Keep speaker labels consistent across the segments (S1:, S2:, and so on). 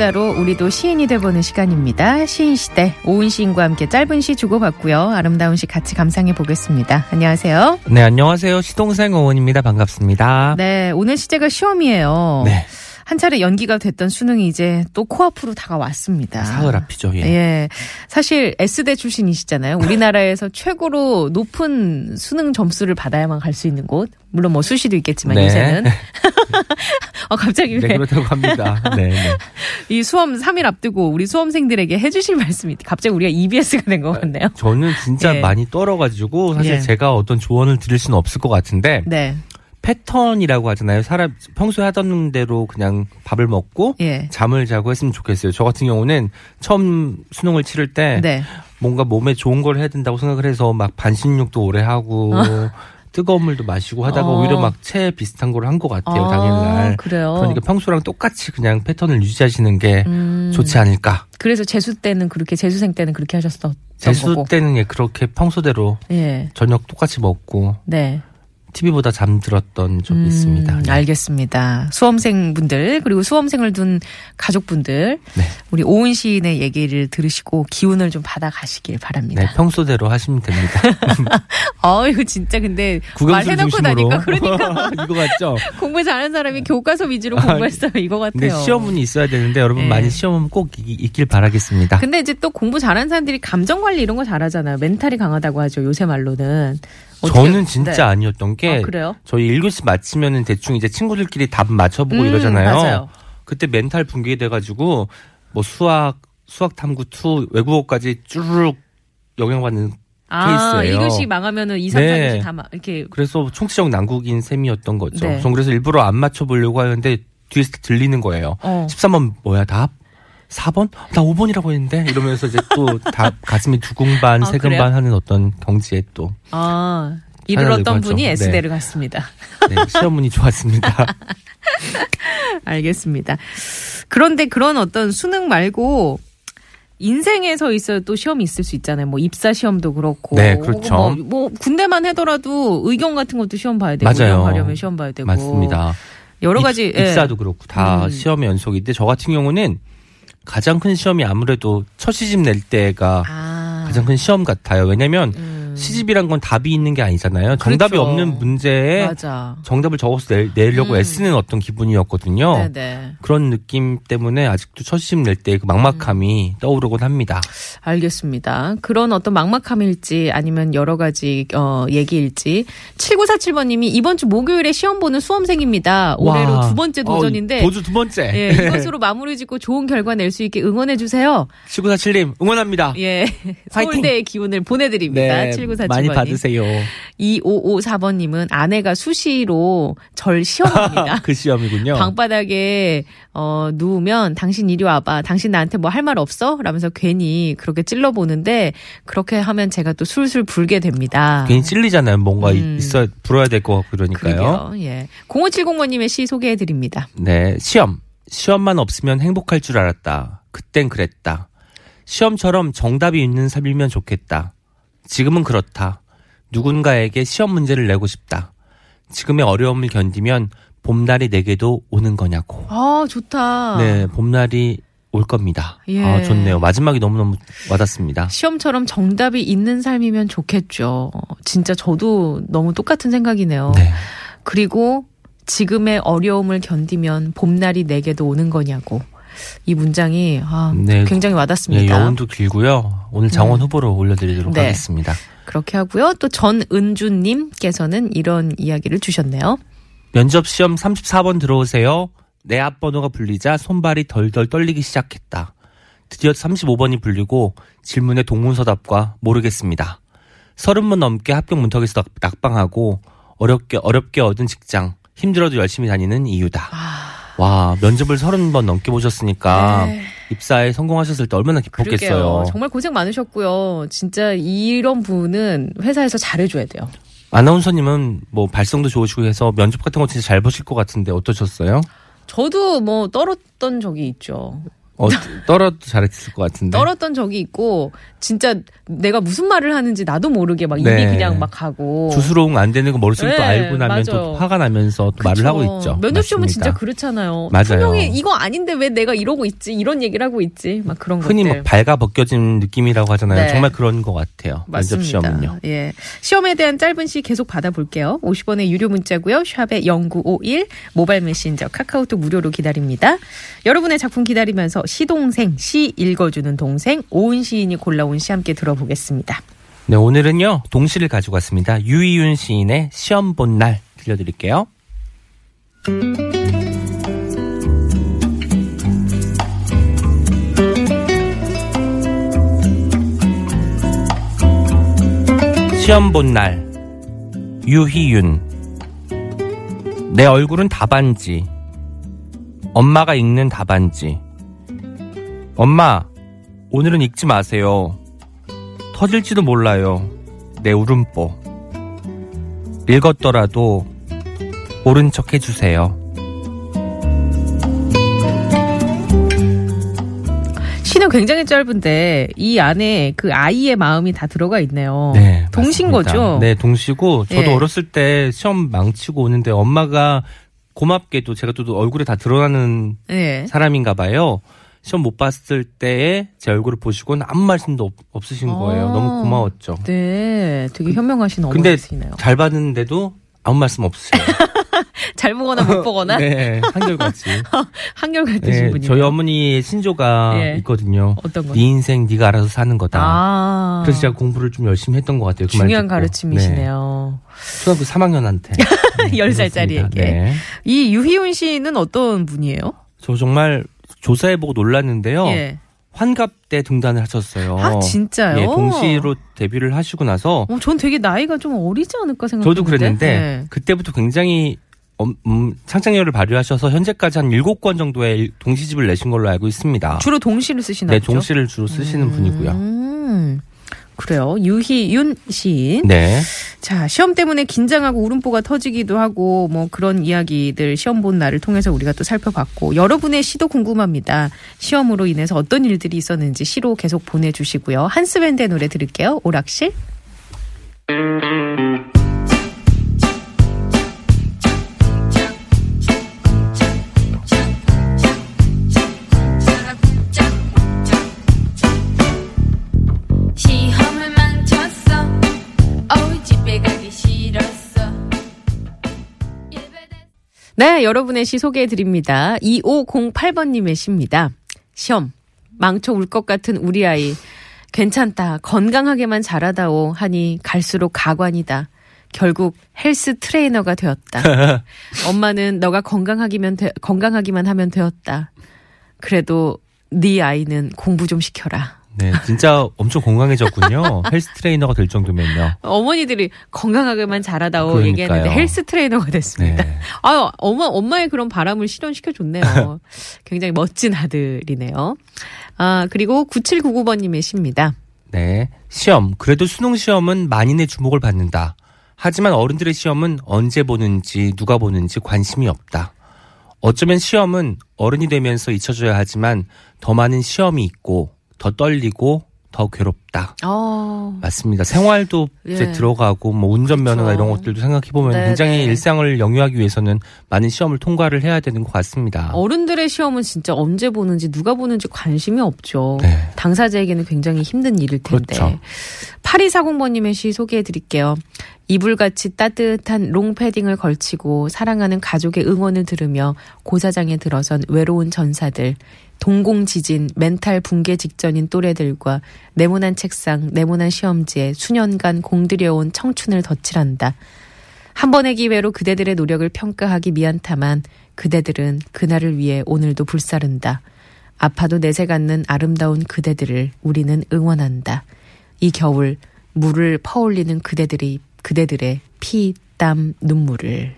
S1: 문자로 우리도 시인이 돼보는 시간입니다. 시인 시대 오은 시인과 함께 짧은 시 주고받고요. 아름다운 시 같이 감상해 보겠습니다. 안녕하세요.
S2: 네, 안녕하세요. 시동생 오원입니다. 반갑습니다.
S1: 네, 오늘 시제가 시험이에요.
S2: 네.
S1: 한 차례 연기가 됐던 수능이 이제 또 코앞으로 다가왔습니다.
S2: 사흘 앞이죠. 예.
S1: 예. 사실 S대 출신이시잖아요. 우리나라에서 최고로 높은 수능 점수를 받아야만 갈 수 있는 곳. 물론 뭐 수시도 있겠지만
S2: 네.
S1: 요새는. 어, 갑자기
S2: 네,
S1: 왜
S2: 그렇다고 합니다. 네, 네.
S1: 이 수험 3일 앞두고 우리 수험생들에게 해주실 말씀이 갑자기 우리가 EBS가 된 것 같네요.
S2: 저는 진짜
S1: 예.
S2: 많이 떨어가지고 사실
S1: 예.
S2: 제가 어떤 조언을 드릴 수는 없을 것 같은데
S1: 네.
S2: 패턴이라고 하잖아요. 사람 평소에 하던 대로 그냥 밥을 먹고
S1: 예.
S2: 잠을 자고 했으면 좋겠어요. 저 같은 경우는 처음 수능을 치를 때
S1: 네.
S2: 뭔가 몸에 좋은 걸 해야 된다고 생각을 해서 막 반신욕도 오래 하고 뜨거운 물도 마시고 하다가
S1: 어.
S2: 오히려 막체 비슷한 걸 한 것 같아요.
S1: 아,
S2: 당일날.
S1: 그래요.
S2: 그러니까 평소랑 똑같이 그냥 패턴을 유지하시는 게
S1: 음,
S2: 좋지 않을까.
S1: 그래서 재수 때는 그렇게 재수생 때는 그렇게 하셨었던
S2: 재수
S1: 거고.
S2: 때는 예, 그렇게 평소대로
S1: 예.
S2: 저녁 똑같이 먹고
S1: 네.
S2: TV보다 잠들었던 적이
S1: 음,
S2: 있습니다. 네.
S1: 알겠습니다. 수험생분들 그리고 수험생을 둔 가족분들
S2: 네.
S1: 우리 오은 시인의 얘기를 들으시고 기운을 좀 받아 가시길 바랍니다.
S2: 네, 평소대로 하시면 됩니다.
S1: 어 이거 진짜 근데 말해놓고. 나니까 그러니까
S2: 이거 같죠?
S1: 공부 잘하는 사람이 교과서 위주로 공부했어요 이거 같아요.
S2: 근데 시험운이 있어야 되는데 여러분
S1: 네.
S2: 많이 시험은 꼭 이- 있길 바라겠습니다.
S1: 근데 이제 또 공부 잘하는 사람들이 감정 관리 이런 거 잘하잖아요. 멘탈이 강하다고 하죠. 요새 말로는.
S2: 저는 진짜
S1: 네.
S2: 아니었던 게
S1: 아, 그래요?
S2: 저희 1교시 마치면은 대충 이제 친구들끼리 답 맞춰보고
S1: 음,
S2: 이러잖아요.
S1: 맞아요.
S2: 그때 멘탈 붕괴 돼가지고 뭐 수학 수학 탐구 2 외국어까지 쭈르륵 영향받는
S1: 아,
S2: 케이스예요.
S1: 1교시 망하면은 2, 3,
S2: 네.
S1: 4교시 다막 이렇게
S2: 그래서 총체적 난국인 셈이었던 거죠.
S1: 네.
S2: 전 그래서 일부러 안 맞춰 보려고 하는데 뒤에서 들리는 거예요.
S1: 어.
S2: 13번 뭐야 답? 4번? 나 5번이라고 했는데 이러면서 이제 또 다 가슴이 두근반
S1: 아,
S2: 세근반 하는 어떤 경지에 또
S1: 아, 이르렀던 분이
S2: 하죠.
S1: S대를 갔습니다.
S2: 네, 시험운이 좋았습니다.
S1: 알겠습니다. 그런데 그런 어떤 수능 말고 인생에서 있어야 또 시험이 있을 수 있잖아요. 뭐 입사 시험도 그렇고.
S2: 네, 그렇죠.
S1: 뭐, 뭐 군대만 하더라도 의경 같은 것도 시험 봐야 되고.
S2: 맞아요.
S1: 가려면 시험 봐야 되고.
S2: 맞습니다.
S1: 여러
S2: 입-
S1: 가지 예.
S2: 입사도 그렇고 다
S1: 음.
S2: 시험의 연속인데 저 같은 경우는 가장 큰 시험이 아무래도 첫 시집 낼 때가
S1: 아.
S2: 가장 큰 시험 같아요. 왜냐면
S1: 음.
S2: 시집이란 건 답이 있는 게 아니잖아요. 정답이
S1: 그렇죠.
S2: 없는 문제에
S1: 맞아.
S2: 정답을 적어서 내, 내려고
S1: 음.
S2: 애쓰는 어떤 기분이었거든요.
S1: 네네.
S2: 그런 느낌 때문에 아직도 첫 시집 낼 때 그 막막함이 떠오르곤 합니다.
S1: 알겠습니다. 그런 어떤 막막함일지 아니면 여러 가지 어, 얘기일지 7947번님이 이번 주 목요일에 시험 보는 수험생입니다. 올해로
S2: 와.
S1: 두 번째 도전인데
S2: 어, 도주 두 번째.
S1: 예, 이것으로 마무리 짓고 좋은 결과 낼 수 있게 응원해 주세요.
S2: 7947님 응원합니다.
S1: 예. 서울대의 기운을 보내드립니다. 7947번님.
S2: 많이 받으세요.
S1: 2554번님은 아내가 수시로 절 시험합니다.
S2: 그 시험이군요.
S1: 방바닥에 어 누우면 당신 이리 와봐. 당신 나한테 뭐 할 말 없어? 라면서 괜히 그렇게 찔러 보는데 그렇게 하면 제가 또 술술 불게 됩니다.
S2: 괜히 찔리잖아요. 뭔가
S1: 음.
S2: 있어 불어야 될 것 같고 그러니까요.
S1: 그러게요. 예. 0570번님의 시 소개해 드립니다.
S2: 네, 시험. 시험만 없으면 행복할 줄 알았다. 그땐 그랬다. 시험처럼 정답이 있는 삶이면 좋겠다. 지금은 그렇다. 누군가에게 시험 문제를 내고 싶다. 지금의 어려움을 견디면 봄날이 내게도 오는 거냐고.
S1: 아, 좋다.
S2: 네, 봄날이 올 겁니다.
S1: 예.
S2: 아, 좋네요. 마지막이 너무너무 와닿습니다.
S1: 시험처럼 정답이 있는 삶이면 좋겠죠. 진짜 저도 너무 똑같은 생각이네요.
S2: 네.
S1: 그리고 지금의 어려움을 견디면 봄날이 내게도 오는 거냐고. 이 문장이 아,
S2: 네.
S1: 굉장히
S2: 예,
S1: 와닿습니다.
S2: 여운도 길고요. 오늘 장원
S1: 네.
S2: 후보로 올려드리도록
S1: 네.
S2: 하겠습니다.
S1: 그렇게 하고요. 또 전은주님께서는 이런 이야기를 주셨네요.
S2: 면접 시험 34번 들어오세요. 내 앞번호가 불리자 손발이 덜덜 떨리기 시작했다. 드디어 35번이 불리고 질문에 동문서답과 모르겠습니다. 서른 번 넘게 합격 문턱에서 낙- 낙방하고 어렵게 어렵게 얻은 직장 힘들어도 열심히 다니는 이유다.
S1: 아,
S2: 와 면접을 서른 번 넘게 보셨으니까
S1: 네.
S2: 입사에 성공하셨을 때 얼마나 기뻤겠어요.
S1: 그러게요. 정말 고생 많으셨고요. 진짜 이런 분은 회사에서 잘해줘야 돼요.
S2: 아나운서님은 뭐 발성도 좋으시고 해서 면접 같은 거 진짜 잘 보실 것 같은데 어떠셨어요?
S1: 저도 뭐 떨었던 적이 있죠.
S2: 어, 떨어도 잘했을 것 같은데.
S1: 떨었던 적이 있고 진짜 내가 무슨 말을 하는지 나도 모르게 막 입이
S2: 네.
S1: 그냥 막 가고
S2: 주스러움 안 되는 거 머릿속에 또
S1: 네,
S2: 알고 나면 또
S1: 맞아요.
S2: 화가 나면서 또 말을. 하고 있죠.
S1: 면접 시험은. 진짜 그렇잖아요.
S2: 맞아요.
S1: 분명히 이거 아닌데 왜 내가 이러고 있지? 이런 얘기를 하고 있지? 막 그런
S2: 흔히
S1: 것들.
S2: 막 발가 벗겨진 느낌이라고 하잖아요.
S1: 네.
S2: 정말 그런 것 같아요. 면접. 시험은요.
S1: 예. 시험에 대한 짧은 시 계속 받아볼게요. 50원의 유료 문자고요. 샵에 0951 모바일 메신저 카카오톡 무료로 기다립니다. 여러분의 작품 기다리면서 시동생 시 읽어주는 동생 오은 시인이 골라온 시 함께 들어보겠습니다.
S2: 네, 오늘은요, 동시를 가지고 왔습니다. 유이윤 시인의 시험 본 날 들려드릴게요. 시험 본 날, 유희윤. 내 얼굴은 답안지. 엄마가 읽는 답안지. 엄마, 오늘은 읽지 마세요. 터질지도 몰라요. 내 울음보. 읽었더라도 모른 척 해주세요.
S1: 시는 굉장히 짧은데 이 안에 그 아이의 마음이 다 들어가 있네요.
S2: 네,
S1: 동신. 거죠?
S2: 네, 동시고 저도
S1: 예.
S2: 어렸을 때 시험 망치고 오는데 엄마가 고맙게도 제가 또 얼굴에 다 드러나는
S1: 네.
S2: 사람인가 봐요. 시험 못 봤을 때에 제 얼굴을 보시고는 아무 말씀도 없, 없으신 거예요.
S1: 아.
S2: 너무 고마웠죠.
S1: 네, 되게 현명하신 어머니시네요.
S2: 잘 봤는데도 아무 말씀 없으세요.
S1: 잘 보거나 못 보거나
S2: 네, 한결같이.
S1: 한결같으신
S2: 네,
S1: 분이요.
S2: 저희 어머니의 신조가
S1: 예.
S2: 있거든요.
S1: 어떤 거?
S2: 네 인생 네가 알아서 사는 거다.
S1: 아,
S2: 그래서 제가 공부를 좀 열심히 했던 것 같아요. 그말
S1: 중요한. 가르침이시네요.
S2: 네, 초등학교 3학년한테. 네,
S1: 열 살짜리에게.
S2: 네.
S1: 이 유희훈 씨는 어떤 분이에요?
S2: 저 정말 조사해보고 놀랐는데요.
S1: 예.
S2: 환갑 때 등단을 하셨어요.
S1: 아, 진짜요?
S2: 예, 동시로 데뷔를 하시고 나서
S1: 어, 전 되게 나이가 좀 어리지 않을까 생각했는데.
S2: 저도 그랬는데
S1: 네.
S2: 그때부터 굉장히 음, 음, 창작력을 발휘하셔서 현재까지 한 7권 정도의 동시집을 내신 걸로 알고 있습니다.
S1: 주로 동시를 쓰시나
S2: 네? 동시를 주로 쓰시는 분이고요.
S1: 음, 그래요. 유희윤 시인.
S2: 네.
S1: 자, 시험 때문에 긴장하고 울음보가 터지기도 하고 뭐 그런 이야기들 시험 본 날을 통해서 우리가 또 살펴봤고 여러분의 시도 궁금합니다. 시험으로 인해서 어떤 일들이 있었는지 시로 계속 보내주시고요. 한스밴드의 노래 들을게요. 오락실. 네, 여러분의 시 소개해 드립니다. 2508번님의 시입니다. 시험. 망쳐 울 것 같은 우리 아이. 괜찮다. 건강하게만 자라다오 하니 갈수록 가관이다. 결국 헬스 트레이너가 되었다. 엄마는 너가 건강하기만 되- 건강하기만 하면 되었다. 그래도 네 아이는 공부 좀 시켜라.
S2: 네, 진짜 엄청 건강해졌군요. 헬스 트레이너가 될 정도면요.
S1: 어머니들이 건강하게만 자라다오
S2: 그러니까요.
S1: 얘기했는데 헬스 트레이너가 됐습니다.
S2: 네.
S1: 아유, 엄마, 엄마의 그런 바람을 실현시켜 줬네요. 굉장히 멋진 아들이네요. 아, 그리고 9799번님의 시입니다.
S2: 네. 시험. 그래도 수능 시험은 만인의 주목을 받는다. 하지만 어른들의 시험은 언제 보는지 누가 보는지 관심이 없다. 어쩌면 시험은 어른이 되면서 잊혀져야 하지만 더 많은 시험이 있고 더 떨리고 더 괴롭다.
S1: 어,
S2: 맞습니다. 생활도 이제
S1: 예.
S2: 들어가고 뭐 운전면허나
S1: 그렇죠.
S2: 이런 것들도 생각해 보면
S1: 네,
S2: 굉장히
S1: 네.
S2: 일상을 영위하기 위해서는 많은 시험을 통과를 해야 되는 것 같습니다.
S1: 어른들의 시험은 진짜 언제 보는지 누가 보는지 관심이 없죠.
S2: 네.
S1: 당사자에게는 굉장히 힘든 일일 텐데.
S2: 그렇죠.
S1: 8240번님의 시 소개해 드릴게요. 이불같이 따뜻한 롱패딩을 걸치고 사랑하는 가족의 응원을 들으며 고사장에 들어선 외로운 전사들, 동공 지진, 멘탈 붕괴 직전인 또래들과 네모난 책상, 네모난 시험지에 수년간 공들여온 청춘을 덧칠한다. 한 번의 기회로 그대들의 노력을 평가하기 미안타만 그대들은 그날을 위해 오늘도 불사른다. 아파도 내색 않는 아름다운 그대들을 우리는 응원한다. 이 겨울 물을 퍼올리는 그대들이 그대들의 피, 땀, 눈물을
S2: 물,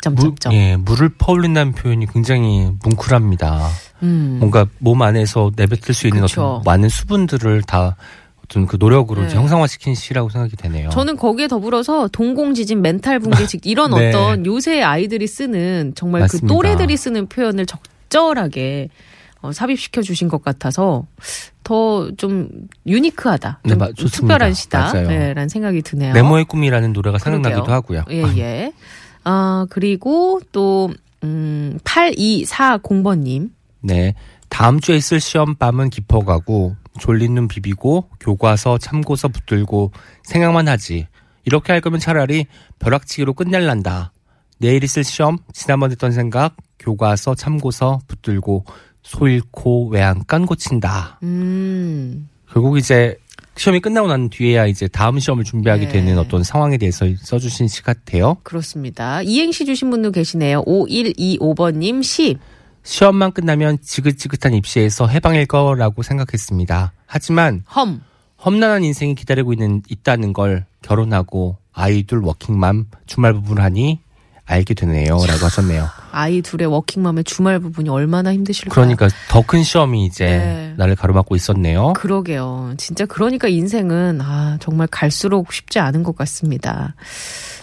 S1: 점점점.
S2: 예, 물을 퍼올린다는 표현이 굉장히 뭉클합니다.
S1: 음.
S2: 뭔가 몸 안에서 내뱉을 수 있는
S1: 그쵸.
S2: 어떤 많은 수분들을 다 어떤 그 노력으로
S1: 네.
S2: 형상화시킨 시라고 생각이 되네요.
S1: 저는 거기에 더불어서 동공지진, 멘탈 붕괴, 즉 이런
S2: 네.
S1: 어떤 요새 아이들이 쓰는 정말 그
S2: 맞습니다.
S1: 또래들이 쓰는 표현을 적절하게 어, 삽입시켜 주신 것 같아서 더 좀 유니크하다,
S2: 네,
S1: 좀
S2: 마- 좋습니다.
S1: 특별한 시다,
S2: 맞아요.
S1: 네, 라는 생각이 드네요.
S2: 네모의 꿈이라는 노래가 생각나기도
S1: 그러게요.
S2: 하고요.
S1: 예, 예. 아, 그리고 또, 음, 8240번님.
S2: 네. 다음 주에 있을 시험 밤은 깊어가고 졸린 눈 비비고 교과서 참고서 붙들고 생각만 하지. 이렇게 할 거면 차라리 벼락치기로 끝낼란다. 내일 있을 시험 지난번 했던 생각 교과서 참고서 붙들고 소 잃고 외양간 고친다.
S1: 음,
S2: 결국 이제 시험이 끝나고 난 뒤에야 이제 다음 시험을 준비하게
S1: 네.
S2: 되는 어떤 상황에 대해서 써주신 시 같아요.
S1: 그렇습니다. 이행시 주신 분도 계시네요. 5125번님, 시.
S2: 시험만 끝나면 지긋지긋한 입시에서 해방일 거라고 생각했습니다. 하지만
S1: 험.
S2: 험난한 인생이 기다리고 있는 있다는 걸 결혼하고 아이둘 워킹맘 주말 부부를 하니 알게 되네요라고 하셨네요.
S1: 아이 둘의 워킹맘의 주말 부분이 얼마나 힘드실까요?
S2: 그러니까 더 큰 시험이 이제
S1: 네.
S2: 나를 가로막고 있었네요.
S1: 그러게요. 진짜 그러니까 인생은 아 정말 갈수록 쉽지 않은 것 같습니다.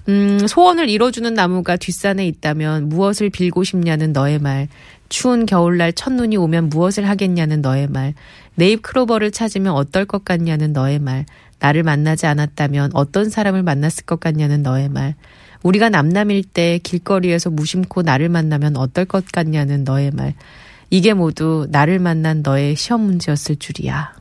S1: 음, 소원을 이뤄주는 나무가 뒷산에 있다면 무엇을 빌고 싶냐는 너의 말. 추운 겨울날 첫눈이 오면 무엇을 하겠냐는 너의 말. 네잎 크로버를 찾으면 어떨 것 같냐는 너의 말. 나를 만나지 않았다면 어떤 사람을 만났을 것 같냐는 너의 말. 우리가 남남일 때 길거리에서 무심코 나를 만나면 어떨 것 같냐는 너의 말. 이게 모두 나를 만난 너의 시험 문제였을 줄이야.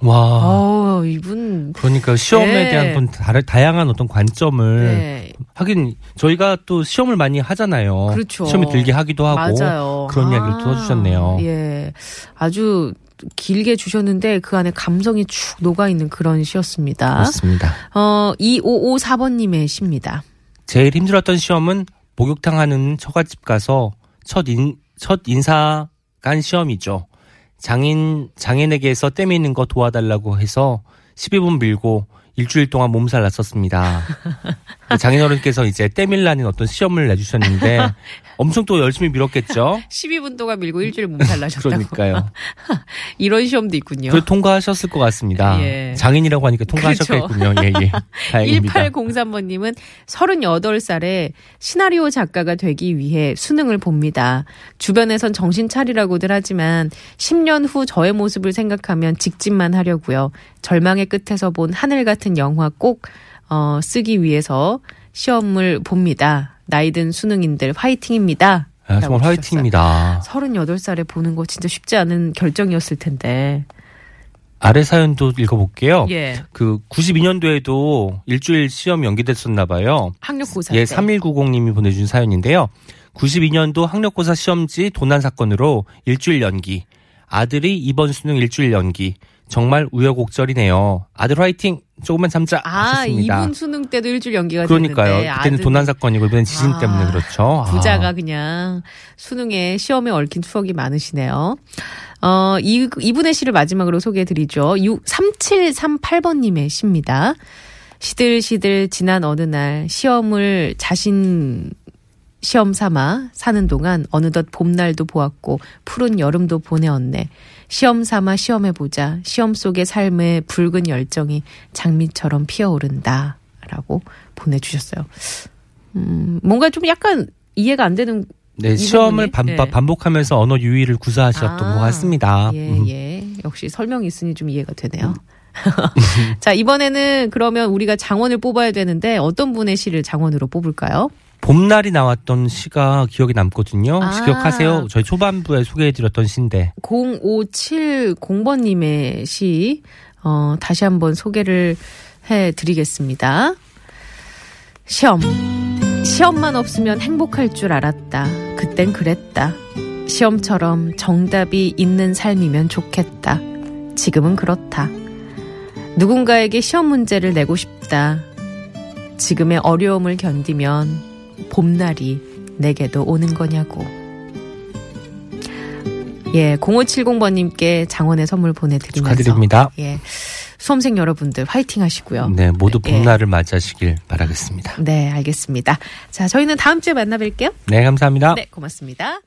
S2: 와.
S1: 어, 이분.
S2: 그러니까 시험에
S1: 네.
S2: 대한 어떤 다양한 어떤 관점을
S1: 네.
S2: 하긴 저희가 또 시험을 많이 하잖아요.
S1: 그렇죠.
S2: 시험이 들게 하기도 하고
S1: 맞아요.
S2: 그런 이야기를 또 해주셨네요.
S1: 예. 아주 길게 주셨는데 그 안에 감성이 축 녹아 있는 그런 시였습니다.
S2: 그렇습니다.
S1: 어, 2554번님의 시입니다.
S2: 제일 힘들었던 시험은 목욕탕 하는 처갓집 가서 첫, 인, 첫 인사 간 시험이죠. 장인, 장인에게서 땜 있는 거 도와달라고 해서 12분 밀고 일주일 동안 몸살 났었습니다. 장인어른께서 이제 땜일라는 어떤 시험을 내주셨는데 엄청 또 열심히 밀었겠죠?
S1: 12분 동안 밀고 일주일 몸살 나셨다고.
S2: 그러니까요.
S1: 이런 시험도 있군요.
S2: 그 통과하셨을 것 같습니다.
S1: 예.
S2: 장인이라고 하니까 통과하셨겠군요. 예, 예. 다행입니다.
S1: 1803번님은 38살에 시나리오 작가가 되기 위해 수능을 봅니다. 주변에선 정신 차리라고들 하지만 10년 후 저의 모습을 생각하면 직진만 하려고요. 절망의 끝에서 본 하늘 같은 영화 꼭 어, 쓰기 위해서 시험을 봅니다. 나이든 수능인들 화이팅입니다.
S2: 아, 정말. 화이팅입니다.
S1: 38살에 보는 거 진짜 쉽지 않은 결정이었을 텐데.
S2: 아래 사연도 읽어볼게요.
S1: 예.
S2: 그 92년도에도 일주일 시험 연기됐었나 봐요.
S1: 학력고사
S2: 예,
S1: 때.
S2: 3190님이 보내준 사연인데요. 92년도 학력고사 시험지 도난 사건으로 일주일 연기. 아들이 이번 수능 일주일 연기. 정말 우여곡절이네요. 아들 화이팅! 조금만 참자!
S1: 아. 이분 수능 때도 일주일 연기가
S2: 그러니까요.
S1: 됐는데
S2: 그때는
S1: 아들-
S2: 도난 사건이고 이번엔 지진
S1: 아,
S2: 때문에 그렇죠. 아.
S1: 부자가 그냥 수능에 시험에 얽힌 추억이 많으시네요. 어, 이, 이분의 시를 마지막으로 소개해 드리죠. 6, 3738번 님의 시입니다. 시들시들 지난 어느 날 시험을 자신 시험 삼아 사는 동안 어느덧 봄날도 보았고 푸른 여름도 보내었네. 시험 삼아 시험해보자. 시험 속의 삶의 붉은 열정이 장미처럼 피어오른다. 라고 보내주셨어요. 음, 뭔가 좀 약간 이해가 안 되는
S2: 네,
S1: 이
S2: 시험을
S1: 부분이?
S2: 반,
S1: 네.
S2: 반 복하면서 언어 유희를 구사하셨던
S1: 아,
S2: 것 같습니다.
S1: 예,
S2: 음.
S1: 예. 역시 설명이 있으니 좀 이해가 되네요. 자, 이번에는 그러면 우리가 장원을 뽑아야 되는데 어떤 분의 시를 장원으로 뽑을까요?
S2: 봄날이 나왔던 시가 기억에 남거든요. 혹시
S1: 아.
S2: 기억하세요? 저희 초반부에 소개해드렸던 시인데.
S1: 0570번님의 시, 어, 다시 한번 소개를 해 드리겠습니다. 시험. 시험만 없으면 행복할 줄 알았다. 그땐 그랬다. 시험처럼 정답이 있는 삶이면 좋겠다. 지금은 그렇다. 누군가에게 시험 문제를 내고 싶다. 지금의 어려움을 견디면 봄날이 내게도 오는 거냐고. 예, 0570번님께 장원의 선물 보내드리면서.
S2: 축하드립니다.
S1: 예. 수험생 여러분들 화이팅 하시고요.
S2: 네, 모두
S1: 예.
S2: 봄날을 맞이하시길 바라겠습니다.
S1: 네, 알겠습니다. 자, 저희는 다음 주에 만나뵐게요.
S2: 네, 감사합니다.
S1: 네, 고맙습니다.